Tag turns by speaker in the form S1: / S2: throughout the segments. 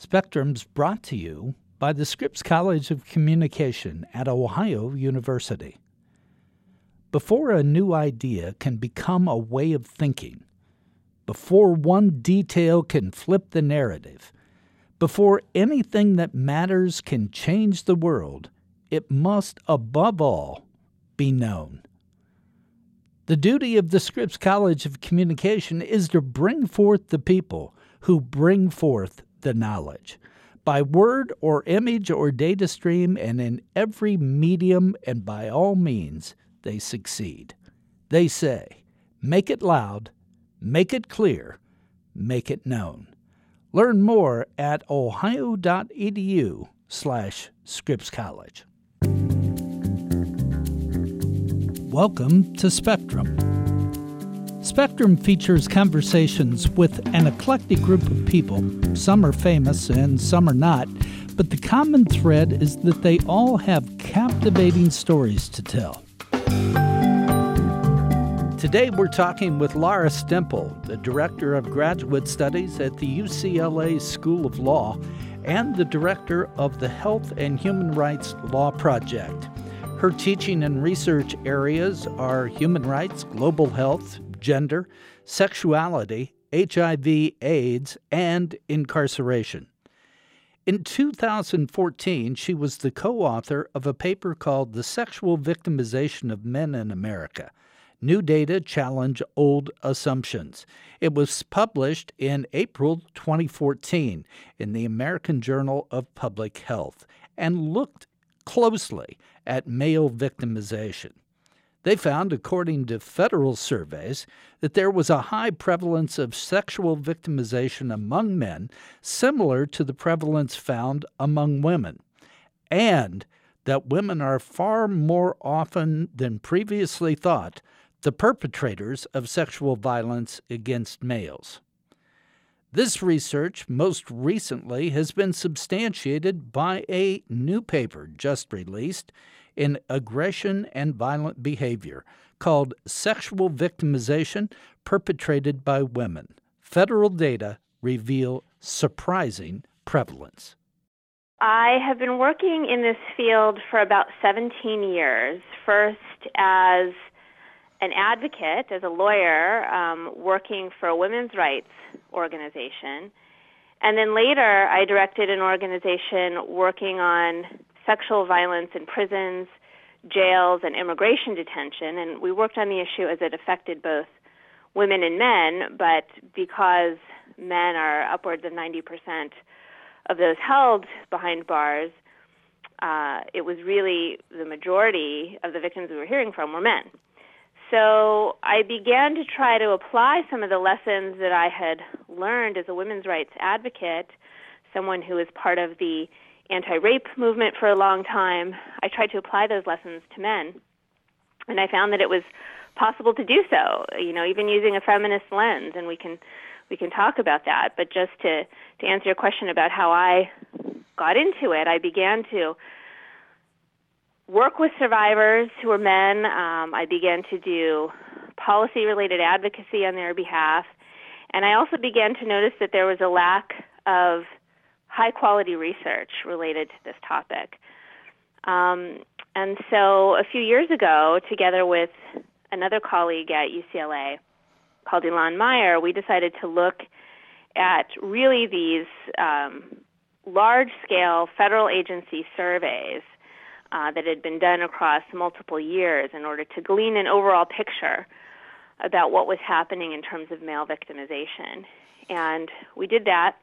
S1: Spectrum's brought to you by the Scripps College of Communication at Ohio University. Before a new idea can become a way of thinking, before one detail can flip the narrative, before anything that matters can change the world, it must, above all, be known. The duty of the Scripps College of Communication is to bring forth the people who bring forth the knowledge by word or image or data stream and in every medium and by all means they succeed. They say, make it loud, make it clear, make it known. Learn more at ohio.edu slash Scripps College. Welcome to Spectrum. Spectrum features conversations with an eclectic group of people. Some are famous and some are not, but the common thread is that they all have captivating stories to tell. Today we're talking with Lara Stemple, the Director of Graduate Studies at the UCLA School of Law and the Director of the Health and Human Rights Law Project. Her teaching and research areas are human rights, global health, gender, sexuality, HIV, AIDS, and incarceration. In 2014, she was the co author of a paper called The Sexual Victimization of Men in America New Data Challenge Old Assumptions. It was published in April 2014 in the American Journal of Public Health and looked closely at male victimization. They found, according to federal surveys, that there was a high prevalence of sexual victimization among men, similar to the prevalence found among women, and that women are far more often than previously thought the perpetrators of sexual violence against males. This research, most recently, has been substantiated by a new paper just released in aggression and violent behavior called Sexual Victimization Perpetrated by Women. Federal data reveal surprising prevalence.
S2: I have been working in this field for about 17 years. First, as an advocate, as a lawyer, um, working for a women's rights organization. And then later, I directed an organization working on sexual violence in prisons, jails, and immigration detention. And we worked on the issue as it affected both women and men, but because men are upwards of 90% of those held behind bars, uh, it was really the majority of the victims we were hearing from were men. So I began to try to apply some of the lessons that I had learned as a women's rights advocate, someone who was part of the anti-rape movement for a long time, I tried to apply those lessons to men. And I found that it was possible to do so, you know, even using a feminist lens and we can we can talk about that, but just to to answer your question about how I got into it, I began to work with survivors who were men. Um, I began to do policy related advocacy on their behalf. And I also began to notice that there was a lack of high quality research related to this topic. Um, and so a few years ago, together with another colleague at UCLA called Ilan Meyer, we decided to look at really these um, large scale federal agency surveys uh, that had been done across multiple years in order to glean an overall picture about what was happening in terms of male victimization. And we did that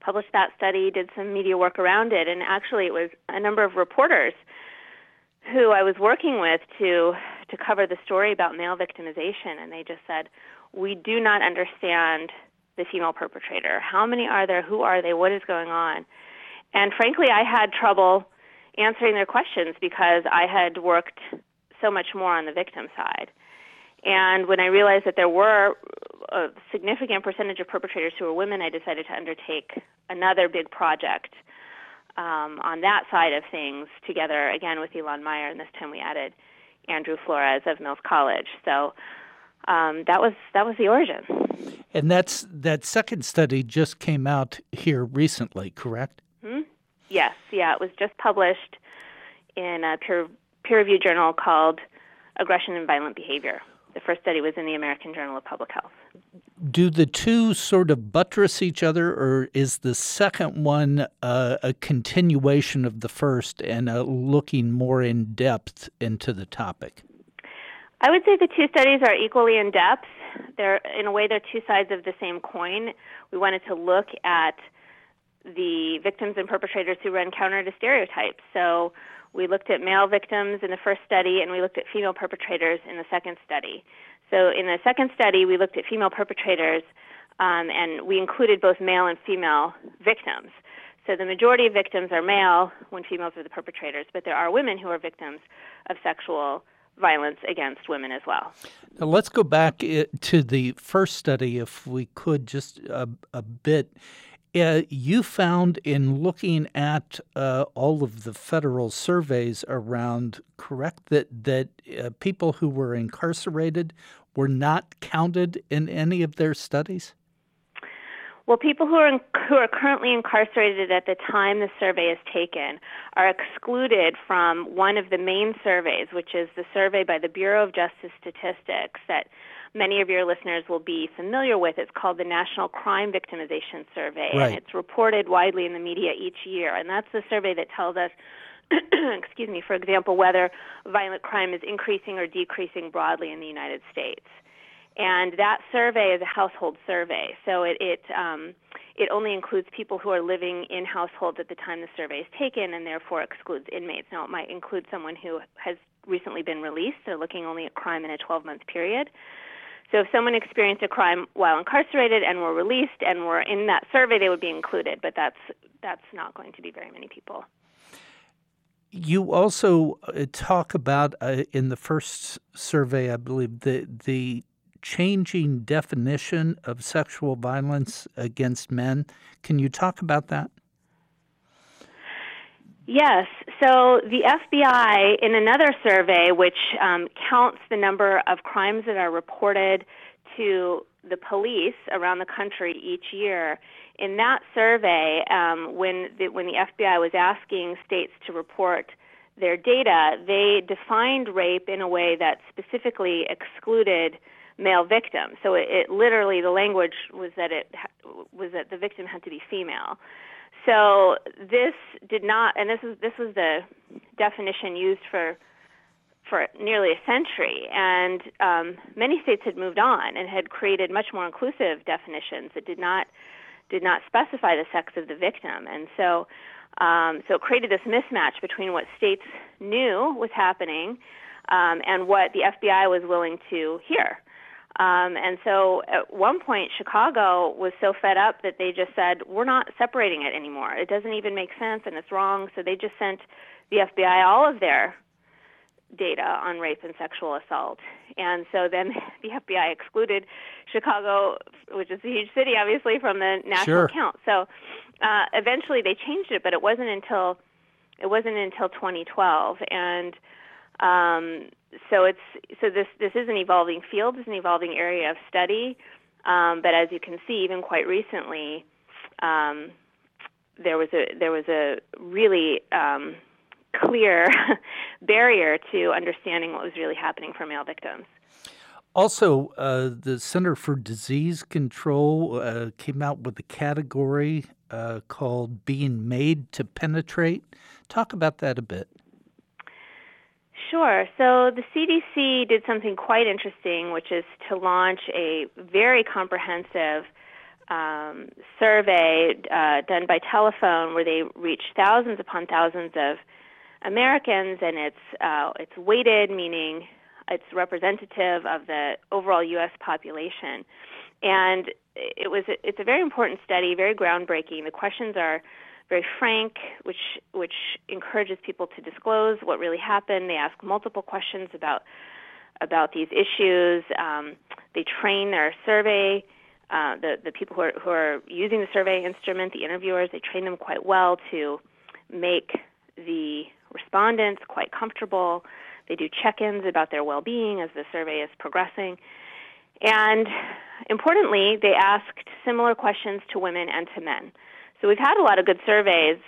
S2: published that study, did some media work around it, and actually it was a number of reporters who I was working with to to cover the story about male victimization, and they just said, "We do not understand the female perpetrator. How many are there? Who are they? What is going on?" And frankly, I had trouble answering their questions because I had worked so much more on the victim side. And when I realized that there were a significant percentage of perpetrators who were women, I decided to undertake another big project um, on that side of things together, again with Ilan Meyer, and this time we added Andrew Flores of Mills College. So um, that was that was the origin.
S1: And that's that second study just came out here recently, correct?
S2: Hmm? Yes, yeah, it was just published in a peer peer reviewed journal called Aggression and Violent Behavior. The first study was in the American Journal of Public Health.
S1: Do the two sort of buttress each other, or is the second one uh, a continuation of the first and uh, looking more in depth into the topic?
S2: I would say the two studies are equally in depth. They're, in a way, they're two sides of the same coin. We wanted to look at the victims and perpetrators who run counter to stereotypes. So we looked at male victims in the first study, and we looked at female perpetrators in the second study. So in the second study, we looked at female perpetrators, um, and we included both male and female victims. So the majority of victims are male when females are the perpetrators, but there are women who are victims of sexual violence against women as well.
S1: Now let's go back eh, to the first study, if we could, just a, a bit. Uh, you found in looking at uh, all of the federal surveys around, correct, that that uh, people who were incarcerated were not counted in any of their studies.
S2: Well, people who are in, who are currently incarcerated at the time the survey is taken are excluded from one of the main surveys, which is the survey by the Bureau of Justice Statistics that many of your listeners will be familiar with. It's called the National Crime Victimization Survey,
S1: right.
S2: and it's reported widely in the media each year. And that's the survey that tells us, excuse me, for example, whether violent crime is increasing or decreasing broadly in the United States. And that survey is a household survey, so it it, um, it only includes people who are living in households at the time the survey is taken, and therefore excludes inmates. Now, it might include someone who has recently been released. They're looking only at crime in a 12-month period. So if someone experienced a crime while incarcerated and were released and were in that survey, they would be included. But that's that's not going to be very many people.
S1: You also uh, talk about uh, in the first survey, I believe, the the changing definition of sexual violence against men. Can you talk about that?
S2: Yes. So the FBI, in another survey, which um, counts the number of crimes that are reported to the police around the country each year, in that survey, um, when the, when the FBI was asking states to report their data, they defined rape in a way that specifically excluded male victim. So it, it literally the language was that it was that the victim had to be female. So this did not, and this is this was the definition used for for nearly a century, and um, many states had moved on and had created much more inclusive definitions that did not did not specify the sex of the victim, and so um, so it created this mismatch between what states knew was happening um, and what the FBI was willing to hear. Um, and so at one point, Chicago was so fed up that they just said, we're not separating it anymore. It doesn't even make sense and it's wrong. So they just sent the FBI all of their data on rape and sexual assault. And so then the FBI excluded Chicago, which is a huge city, obviously, from the national
S1: sure.
S2: count. So uh, eventually they changed it, but it wasn't until it wasn't until 2012. And um, so it's so this this is an evolving field, it's an evolving area of study. Um, but as you can see, even quite recently, um, there was a there was a really um, clear barrier to understanding what was really happening for male victims.
S1: Also, uh, the Center for Disease Control uh, came out with a category uh, called "Being Made to Penetrate." Talk about that a bit.
S2: Sure. So the CDC did something quite interesting, which is to launch a very comprehensive um, survey uh, done by telephone, where they reached thousands upon thousands of Americans, and it's uh, it's weighted, meaning it's representative of the overall U.S. population. And it was it's a very important study, very groundbreaking. The questions are very frank, which which encourages people to disclose what really happened. They ask multiple questions about about these issues. Um, they train their survey. Uh, the the people who are who are using the survey instrument, the interviewers, they train them quite well to make the respondents quite comfortable. They do check-ins about their well-being as the survey is progressing. And importantly, they asked similar questions to women and to men. So we've had a lot of good surveys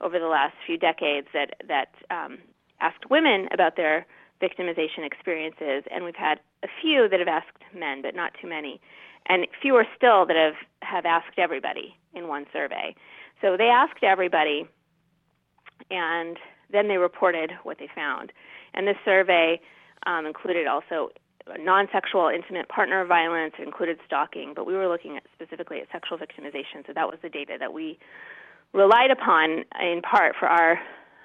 S2: over the last few decades that that um, asked women about their victimization experiences, and we've had a few that have asked men, but not too many, and fewer still that have have asked everybody in one survey. So they asked everybody, and then they reported what they found. And this survey um, included also non-sexual intimate partner violence, included stalking, but we were looking at specifically at sexual victimization. So that was the data that we relied upon in part for our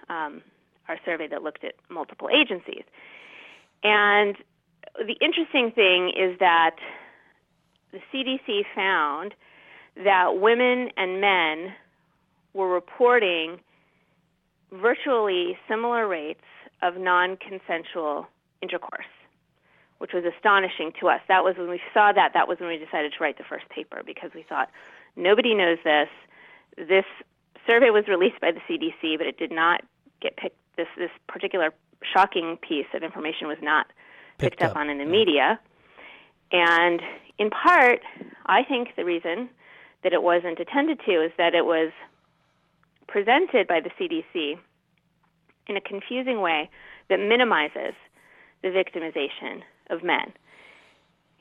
S2: um, our survey that looked at multiple agencies. And the interesting thing is that the CDC found that women and men were reporting virtually similar rates of non consensual intercourse, which was astonishing to us. That was when we saw that, that was when we decided to write the first paper because we thought nobody knows this. This survey was released by the CDC, but it did not get picked. This this particular shocking piece of information was not picked, picked up, up, on in the media, and in part, I think the reason that it wasn't attended to is that it was presented by the CDC in a confusing way that minimizes the victimization of men.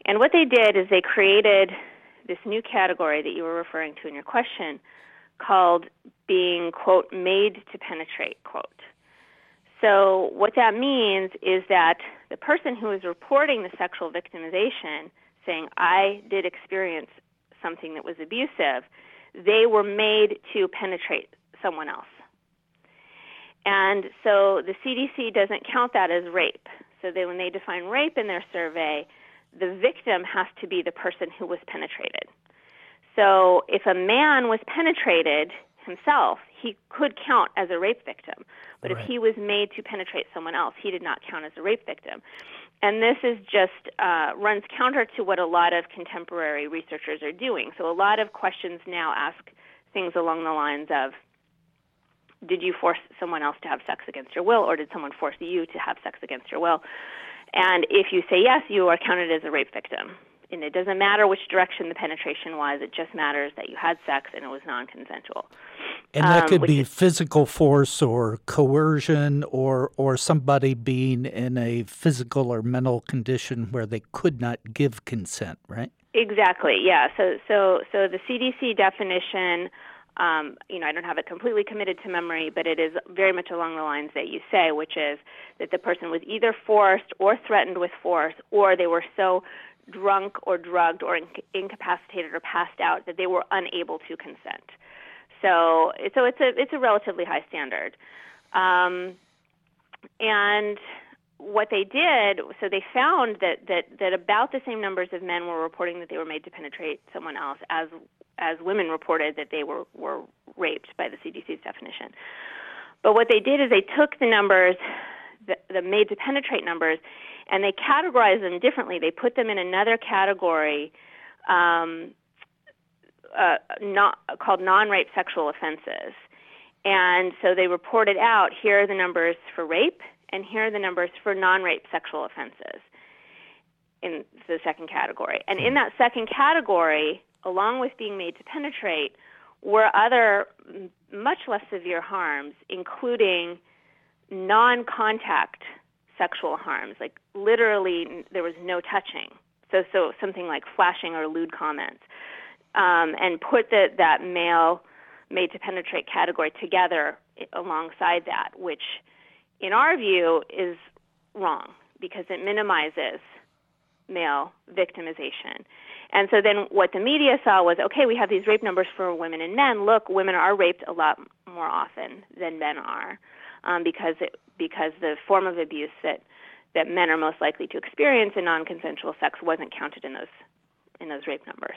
S2: And what they did is they created this new category that you were referring to in your question called being, quote, made to penetrate, quote. So, what that means is that the person who is reporting the sexual victimization, saying, I did experience something that was abusive, they were made to penetrate someone else. And so the CDC doesn't count that as rape. So they, when they define rape in their survey, the victim has to be the person who was penetrated. So if a man was penetrated himself, he could count as a rape victim. But right. if he was made to penetrate someone else, he did not count as a rape victim. And this is just uh, runs counter to what a lot of contemporary researchers are doing. So a lot of questions now ask things along the lines of did you force someone else to have sex against your will, or did someone force you to have sex against your will? And if you say yes, you are counted as a rape victim. And it doesn't matter which direction the penetration was, it just matters that you had sex and it was non consensual.
S1: And that um, could be is, physical force or coercion or, or somebody being in a physical or mental condition where they could not give consent, right?
S2: Exactly, yeah. So, so, so the CDC definition um, you know, I don't have it completely committed to memory, but it is very much along the lines that you say, which is that the person was either forced or threatened with force, or they were so drunk or drugged or inc- incapacitated or passed out that they were unable to consent. So, so it's a it's a relatively high standard, um, and what they did, so they found that, that, that about the same numbers of men were reporting that they were made to penetrate someone else as as women reported that they were, were raped by the CDC's definition. But what they did is they took the numbers, the, the made to penetrate numbers, and they categorized them differently. They put them in another category um, uh, not, called non rape sexual offenses. And so they reported out here are the numbers for rape and here are the numbers for non-rape sexual offenses in the second category. And in that second category, along with being made to penetrate, were other much less severe harms, including non-contact sexual harms, like literally there was no touching. So, so something like flashing or lewd comments, um, and put the, that male made to penetrate category together alongside that, which in our view, is wrong because it minimizes male victimization. And so then what the media saw was okay, we have these rape numbers for women and men. Look, women are raped a lot more often than men are um, because it, because the form of abuse that that men are most likely to experience in non-consensual sex wasn't counted in those in those rape numbers.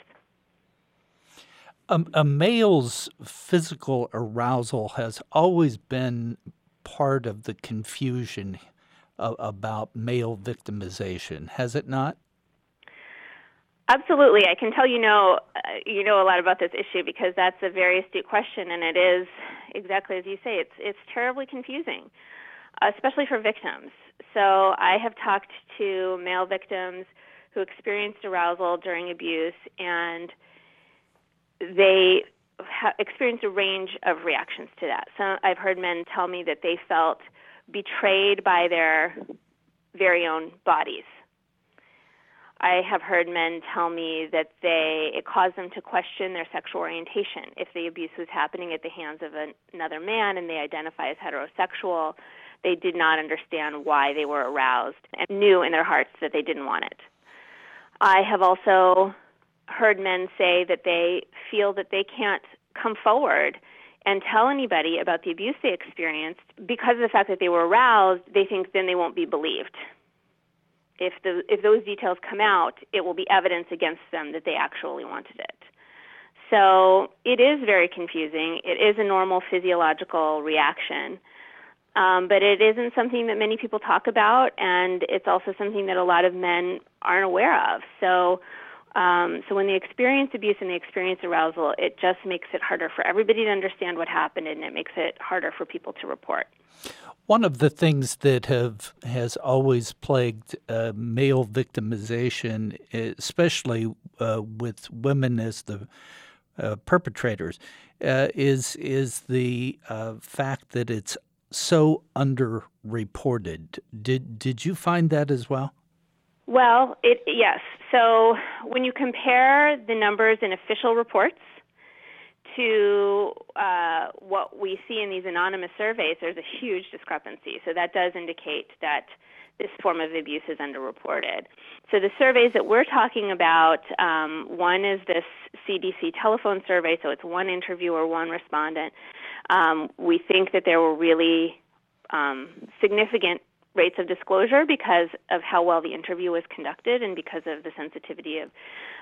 S1: Um, a male's physical arousal has always been part of the confusion about male victimization, has it not?
S2: Absolutely, I can tell you know uh, you know a lot about this issue because that's a very astute question, and it is exactly as you say. It's it's terribly confusing, especially for victims. So I have talked to male victims who experienced arousal during abuse, and they ha- experienced a range of reactions to that. So I've heard men tell me that they felt betrayed by their very own bodies. I have heard men tell me that they it caused them to question their sexual orientation. If the abuse was happening at the hands of an, another man and they identify as heterosexual, they did not understand why they were aroused and knew in their hearts that they didn't want it. I have also heard men say that they feel that they can't come forward and tell anybody about the abuse they experienced because of the fact that they were aroused, they think then they won't be believed. If the if those details come out, it will be evidence against them that they actually wanted it. So it is very confusing. It is a normal physiological reaction. Um, but it isn't something that many people talk about, and it's also something that a lot of men aren't aware of. So, um, so when they experience abuse and they experience arousal, it just makes it harder for everybody to understand what happened, and it makes it harder for people to report.
S1: One of the things that have has always plagued uh, male victimization, especially uh, with women as the uh, perpetrators, uh, is is the uh, fact that it's so underreported. Did did you find that as well?
S2: Well, it yes. So when you compare the numbers in official reports to uh, what we see in these anonymous surveys, there's a huge discrepancy. So that does indicate that this form of abuse is underreported. So the surveys that we're talking about, um, one is this CDC telephone survey, so it's one interviewer, one respondent. Um, we think that there were really um, significant rates of disclosure because of how well the interview was conducted and because of the sensitivity of,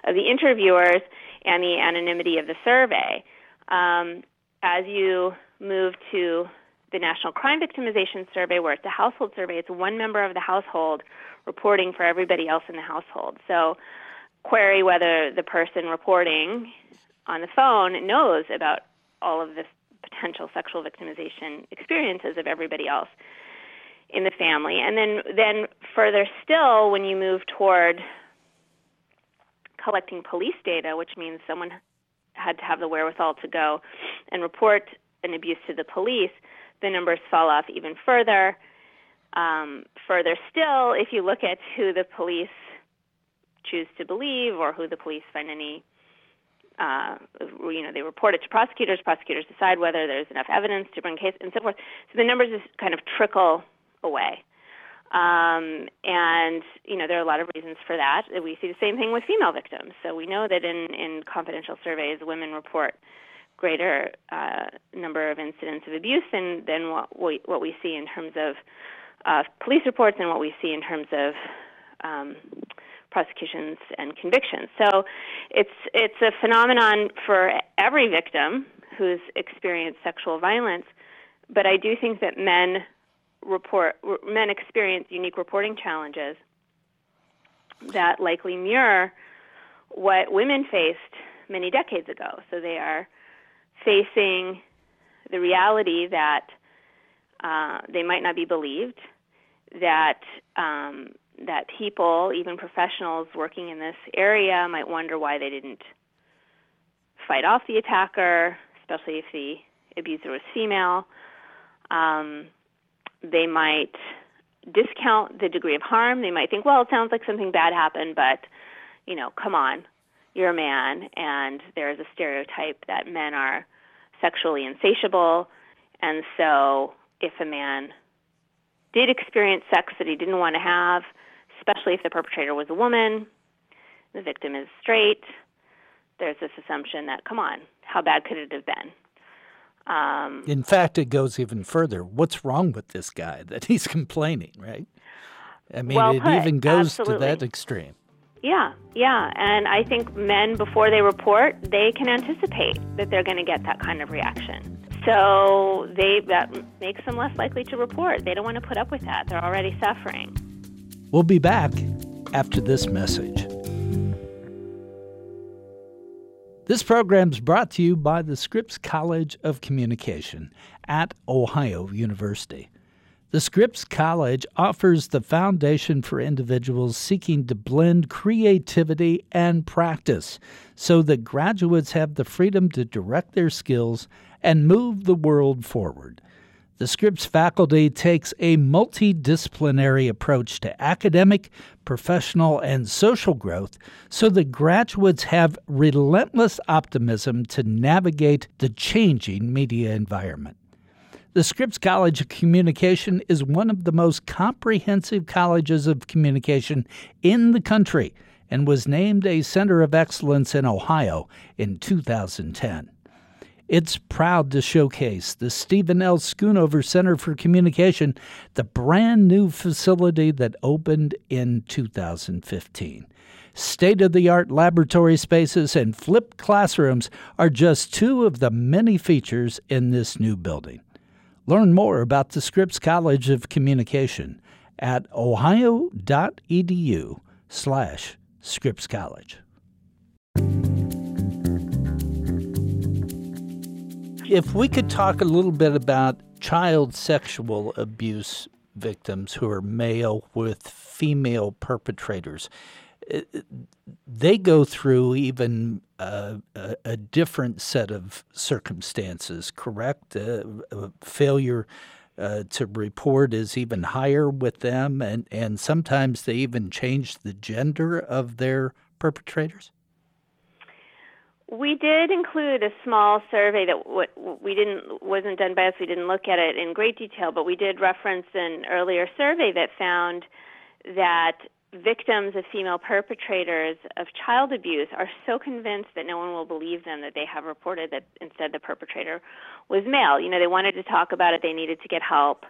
S2: of the interviewers and the anonymity of the survey. Um, as you move to the National Crime Victimization Survey, where it's a household survey, it's one member of the household reporting for everybody else in the household. So, query whether the person reporting on the phone knows about all of this potential sexual victimization experiences of everybody else in the family. And then then further still when you move toward collecting police data, which means someone had to have the wherewithal to go and report an abuse to the police, the numbers fall off even further. Um, further still, if you look at who the police choose to believe or who the police find any uh, you know, they report it to prosecutors. Prosecutors decide whether there's enough evidence to bring case and so forth. So the numbers just kind of trickle away. Um, and you know there are a lot of reasons for that. We see the same thing with female victims. So we know that in, in confidential surveys, women report greater uh, number of incidents of abuse than than what we what we see in terms of uh, police reports and what we see in terms of um, prosecutions and convictions. So it's it's a phenomenon for every victim who's experienced sexual violence, but I do think that men report men experience unique reporting challenges that likely mirror what women faced many decades ago. So they are facing the reality that uh, they might not be believed, that um, that people, even professionals working in this area, might wonder why they didn't fight off the attacker, especially if the abuser was female. Um, they might discount the degree of harm. They might think, well, it sounds like something bad happened, but, you know, come on, you're a man, and there's a stereotype that men are sexually insatiable, and so if a man did experience sex that he didn't want to have, especially if the perpetrator was a woman, the victim is straight, there's this assumption that, come on, how bad could it have been?
S1: Um, In fact, it goes even further. What's wrong with this guy that he's complaining, right? I mean,
S2: well
S1: it
S2: put.
S1: even goes
S2: Absolutely.
S1: to that extreme.
S2: Yeah, yeah. And I think men, before they report, they can anticipate that they're going to get that kind of reaction. So they that makes them less likely to report. They don't want to put up with that. They're already suffering.
S1: We'll be back after this message. This program is brought to you by the Scripps College of Communication at Ohio University. The Scripps College offers the foundation for individuals seeking to blend creativity and practice so that graduates have the freedom to direct their skills and move the world forward. The Scripps faculty takes a multidisciplinary approach to academic, professional, and social growth so that graduates have relentless optimism to navigate the changing media environment. The Scripps College of Communication is one of the most comprehensive colleges of communication in the country and was named a Center of Excellence in Ohio in 2010. It's proud to showcase the Stephen L. Schoonover Center for Communication, the brand new facility that opened in 2015. State of the art laboratory spaces and flipped classrooms are just two of the many features in this new building. Learn more about the Scripps College of Communication at ohio.edu slash Scripps College. If we could talk a little bit about child sexual abuse victims who are male with female perpetrators they go through even a, a, different set of circumstances, correct? Uh, failure uh, to report is even higher with them, and, and sometimes they even change the gender of their perpetrators?
S2: We did include a small survey that we didn't wasn't done by us. We didn't look at it in great detail, but we did reference an earlier survey that found that victims of female perpetrators of child abuse are so convinced that no one will believe them that they have reported that instead the perpetrator was male. You know, they wanted to talk about it, they needed to get help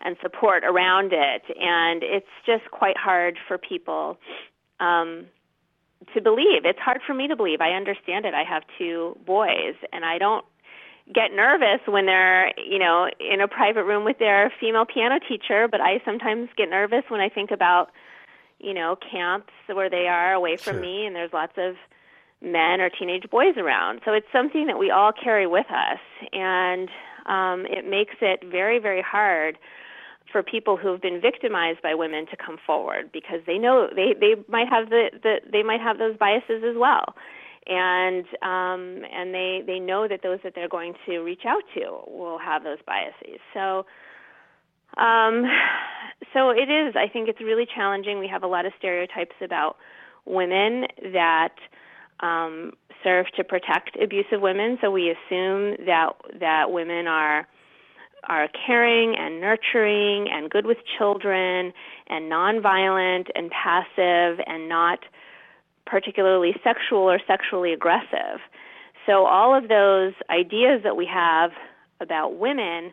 S2: and support around it, and it's just quite hard for people um, to believe. It's hard for me to believe. I understand it. I have two boys, and I don't get nervous when they're, you know, in a private room with their female piano teacher, but I sometimes get nervous when I think about you know, camps where they are away from sure. me, and there's lots of men or teenage boys around. So it's something that we all carry with us, and um, it makes it very, very hard for people who have been victimized by women to come forward because they know they they might have the, the they might have those biases as well and um, and they they know that those that they're going to reach out to will have those biases so um, so it is. I think it's really challenging. We have a lot of stereotypes about women that um, serve to protect abusive women. So we assume that that women are are caring and nurturing and good with children and nonviolent and passive and not particularly sexual or sexually aggressive. So all of those ideas that we have about women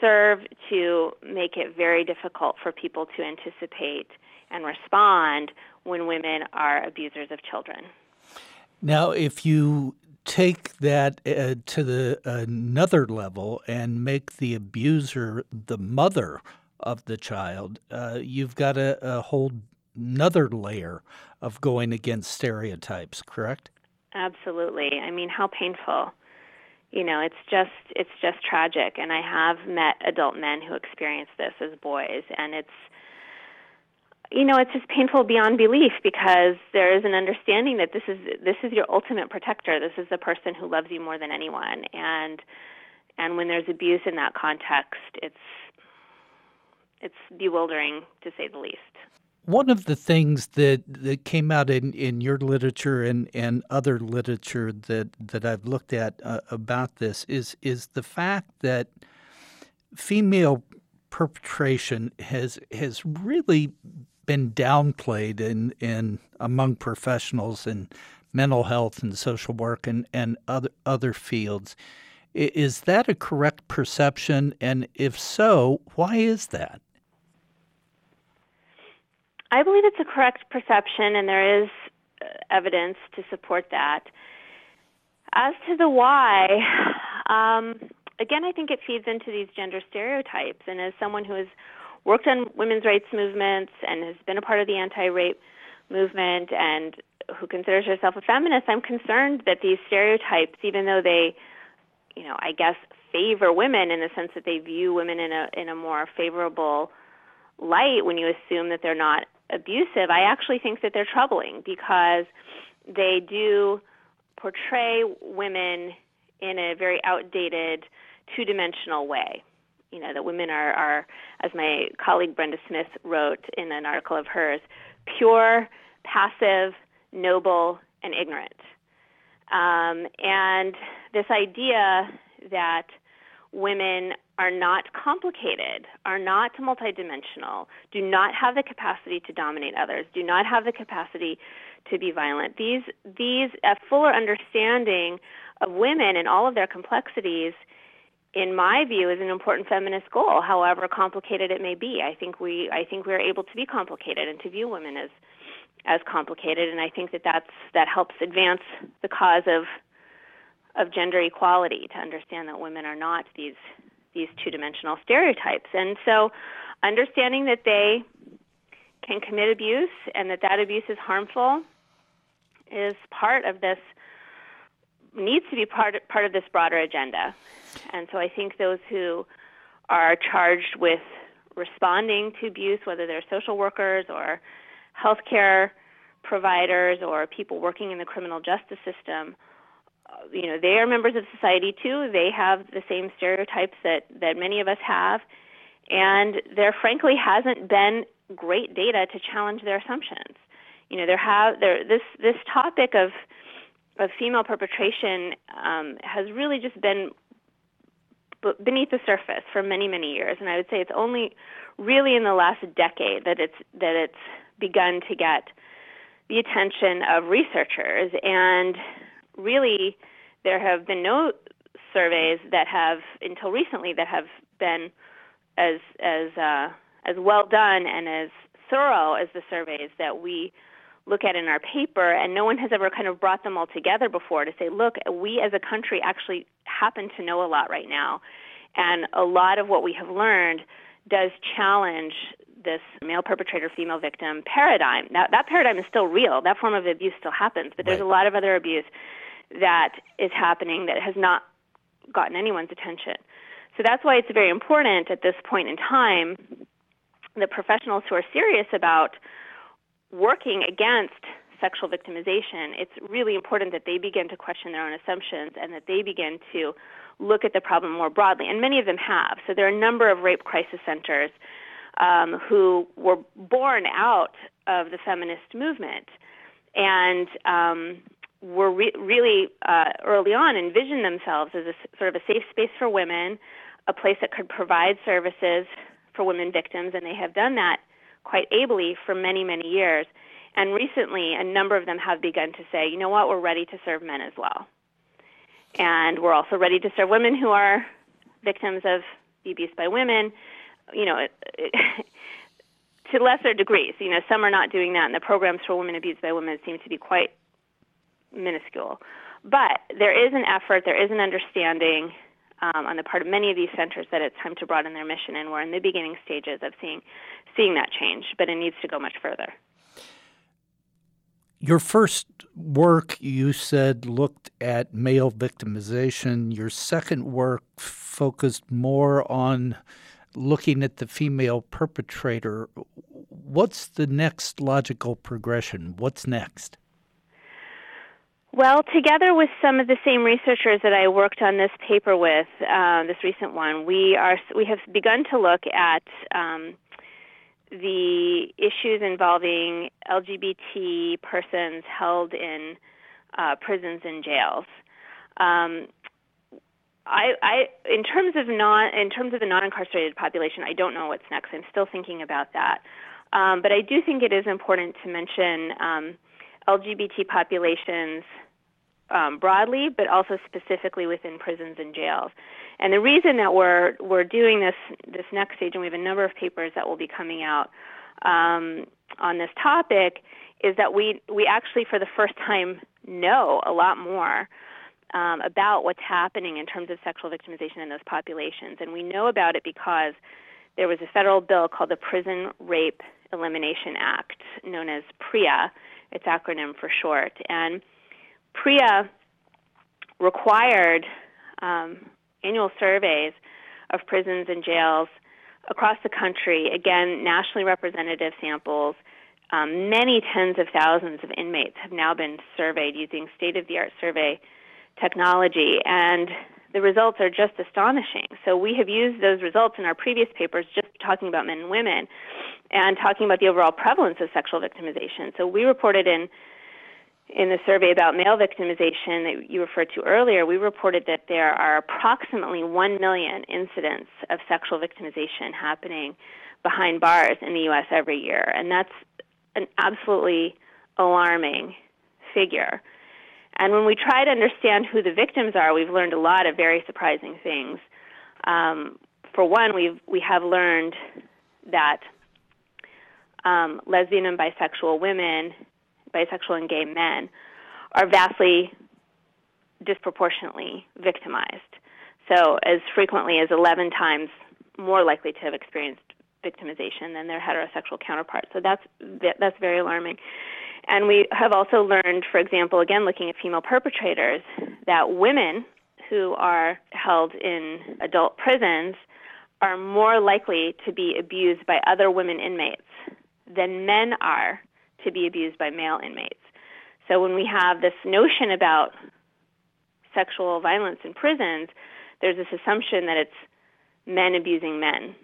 S2: serve to make it very difficult for people to anticipate and respond when women are abusers of children.
S1: Now, if you take that uh, to the another level and make the abuser the mother of the child, uh, you've got a, a whole another layer of going against stereotypes, correct?
S2: Absolutely. I mean, how painful you know it's just it's just tragic and i have met adult men who experience this as boys and it's you know it's just painful beyond belief because there is an understanding that this is this is your ultimate protector. This is the person who loves you more than anyone. And and when there's abuse in that context it's it's bewildering to say the least.
S1: One of the things that, that came out in, in your literature and, and other literature that, that I've looked at uh, about this is is the fact that female perpetration has has really been downplayed in, in among professionals in mental health and social work and, and other other fields. Is that a correct perception? And if so, why is that?
S2: I believe it's a correct perception, and there is uh, evidence to support that. As to the why, um, again, I think it feeds into these gender stereotypes. And as someone who has worked on women's rights movements and has been a part of the anti-rape movement and who considers herself a feminist, I'm concerned that these stereotypes, even though they you know, I guess favor women in the sense that they view women in a in a more favorable light when you assume that they're not abusive, I actually think that they're troubling because they do portray women in a very outdated, two dimensional way. You know, that women are, are, as my colleague Brenda Smith wrote in an article of hers, pure, passive, noble, and ignorant. Um, and this idea that women are not complicated, are not multidimensional, do not have the capacity to dominate others, do not have the capacity to be violent. These, these, a fuller understanding of women and all of their complexities, in my view, is an important feminist goal, however complicated it may be. I think we, I think we are able to be complicated and to view women as, as complicated, and I think that that's, that helps advance the cause of of gender equality to understand that women are not these these two-dimensional stereotypes. And so understanding that they can commit abuse and that that abuse is harmful is part of this needs to be part part of this broader agenda. And so I think those who are charged with responding to abuse, whether they're social workers or healthcare providers or people working in the criminal justice system, you know, they are members of society too. They have the same stereotypes that, that many of us have. And there frankly hasn't been great data to challenge their assumptions. You know, there have there this this topic of of female perpetration um, has really just been beneath the surface for many many years, and I would say it's only really in the last decade that it's that it's begun to get the attention of researchers. And really there have been no surveys that have until recently that have been as as uh, as well done and as thorough as the surveys that we look at in our paper and no one has ever kind of brought them all together before to say look we as a country actually happen to know a lot right now and a lot of what we have learned does challenge this male perpetrator female victim paradigm now that paradigm is still real that form of abuse still happens but there's right. a lot of other abuse that is happening that has not gotten anyone's attention. So that's why it's very important at this point in time the professionals who are serious about working against sexual victimization, it's really important that they begin to question their own assumptions and that they begin to look at the problem more broadly. And many of them have. So there are a number of rape crisis centers um, who were born out of the feminist movement. And um, were re- really uh, early on envisioned themselves as a sort of a safe space for women, a place that could provide services for women victims, and they have done that quite ably for many, many years. And recently, a number of them have begun to say, you know what, we're ready to serve men as well. And we're also ready to serve women who are victims of abuse by women, you know, to lesser degrees. You know, some are not doing that, and the programs for women abused by women seem to be quite minuscule. But there is an effort, there is an understanding um, on the part of many of these centers that it's time to broaden their mission, and we're in the beginning stages of seeing seeing that change. But it needs to go much further.
S1: Your first work, you said, looked at male victimization. Your second work focused more on looking at the female perpetrator. What's the next logical progression? What's next?
S2: Well, together with some of the same researchers that I worked on this paper with, uh, this recent one, we are we have begun to look at um, the issues involving LGBT persons held in uh, prisons and jails. Um, I, I, in terms of non, in terms of the non-incarcerated population, I don't know what's next. I'm still thinking about that, um, but I do think it is important to mention. Um, LGBT populations um, broadly, but also specifically within prisons and jails. And the reason that we're we're doing this this next stage, and we have a number of papers that will be coming out um, on this topic, is that we we actually for the first time know a lot more um, about what's happening in terms of sexual victimization in those populations, and we know about it because there was a federal bill called the Prison Rape Elimination Act, known as PREA its acronym for short. And PREA required um, annual surveys of prisons and jails across the country. Again, nationally representative samples. Um, many tens of thousands of inmates have now been surveyed using state of the art survey technology, and the results are just astonishing. So, we have used those results in our previous papers just talking about men and women and talking about the overall prevalence of sexual victimization. So, we reported in in the survey about male victimization that you referred to earlier, we reported that there are approximately 1 million incidents of sexual victimization happening behind bars in the U.S. every year. And that's an absolutely alarming figure. And when we try to understand who the victims are, we've learned a lot of very surprising things. Um, for one, we've, we have learned that um, lesbian and bisexual women bisexual and gay men are vastly disproportionately victimized. So, as frequently as 11 times more likely to have experienced victimization than their heterosexual counterparts. So that's that's very alarming. And we have also learned, for example, again looking at female perpetrators, that women who are held in adult prisons are more likely to be abused by other women inmates than men are to be abused by male inmates. So when we have this notion about sexual violence in prisons, there's this assumption that it's men abusing men.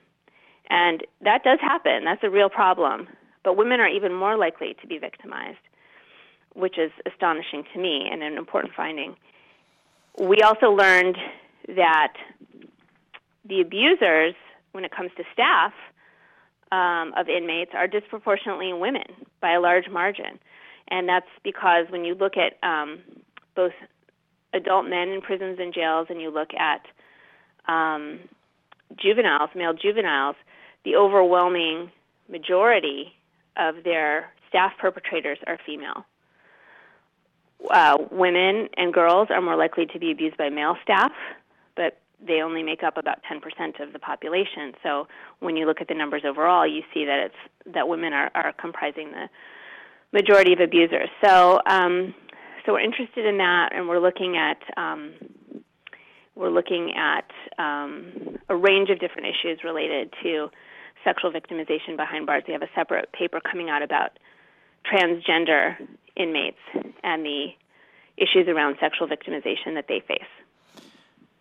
S2: And that does happen. That's a real problem. But women are even more likely to be victimized, which is astonishing to me and an important finding. We also learned that the abusers, when it comes to staff, um, of inmates are disproportionately women by a large margin. And that's because when you look at um, both adult men in prisons and jails and you look at um, juveniles, male juveniles, the overwhelming majority of their staff perpetrators are female. Uh, women and girls are more likely to be abused by male staff, but they only make up about 10% of the population. So when you look at the numbers overall, you see that it's that women are, are comprising the majority of abusers. So um, so we're interested in that, and we're looking at um, we're looking at um, a range of different issues related to sexual victimization behind bars. We have a separate paper coming out about transgender inmates and the issues around sexual victimization that they face.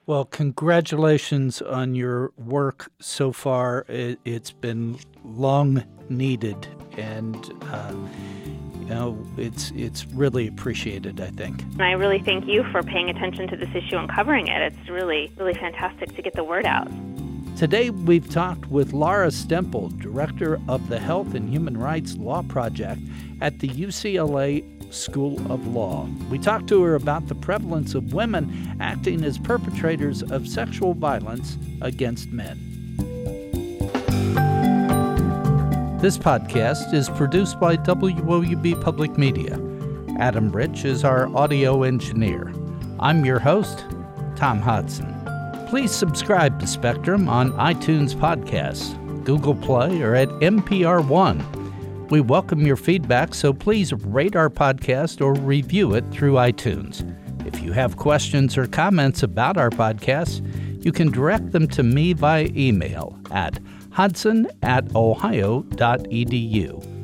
S1: Well, congratulations on your work so far. It, has been long needed, and uh, you know it's it's really appreciated. I think.
S2: And I really thank you for paying attention to this issue and covering it. It's really really fantastic to get the word out.
S1: Today, we've talked with Lara Stemple, Director of the Health and Human Rights Law Project at the UCLA School of Law. We talked to her about the prevalence of women acting as perpetrators of sexual violence against men. This podcast is produced by WOUB Public Media. Adam Rich is our audio engineer. I'm your host, Tom Hodson. Please subscribe to Spectrum on iTunes Podcasts, Google Play, or at NPR One. We welcome your feedback, so please rate our podcast or review it through iTunes. If you have questions or comments about our podcast, you can direct them to me via email at hodson at ohio.edu.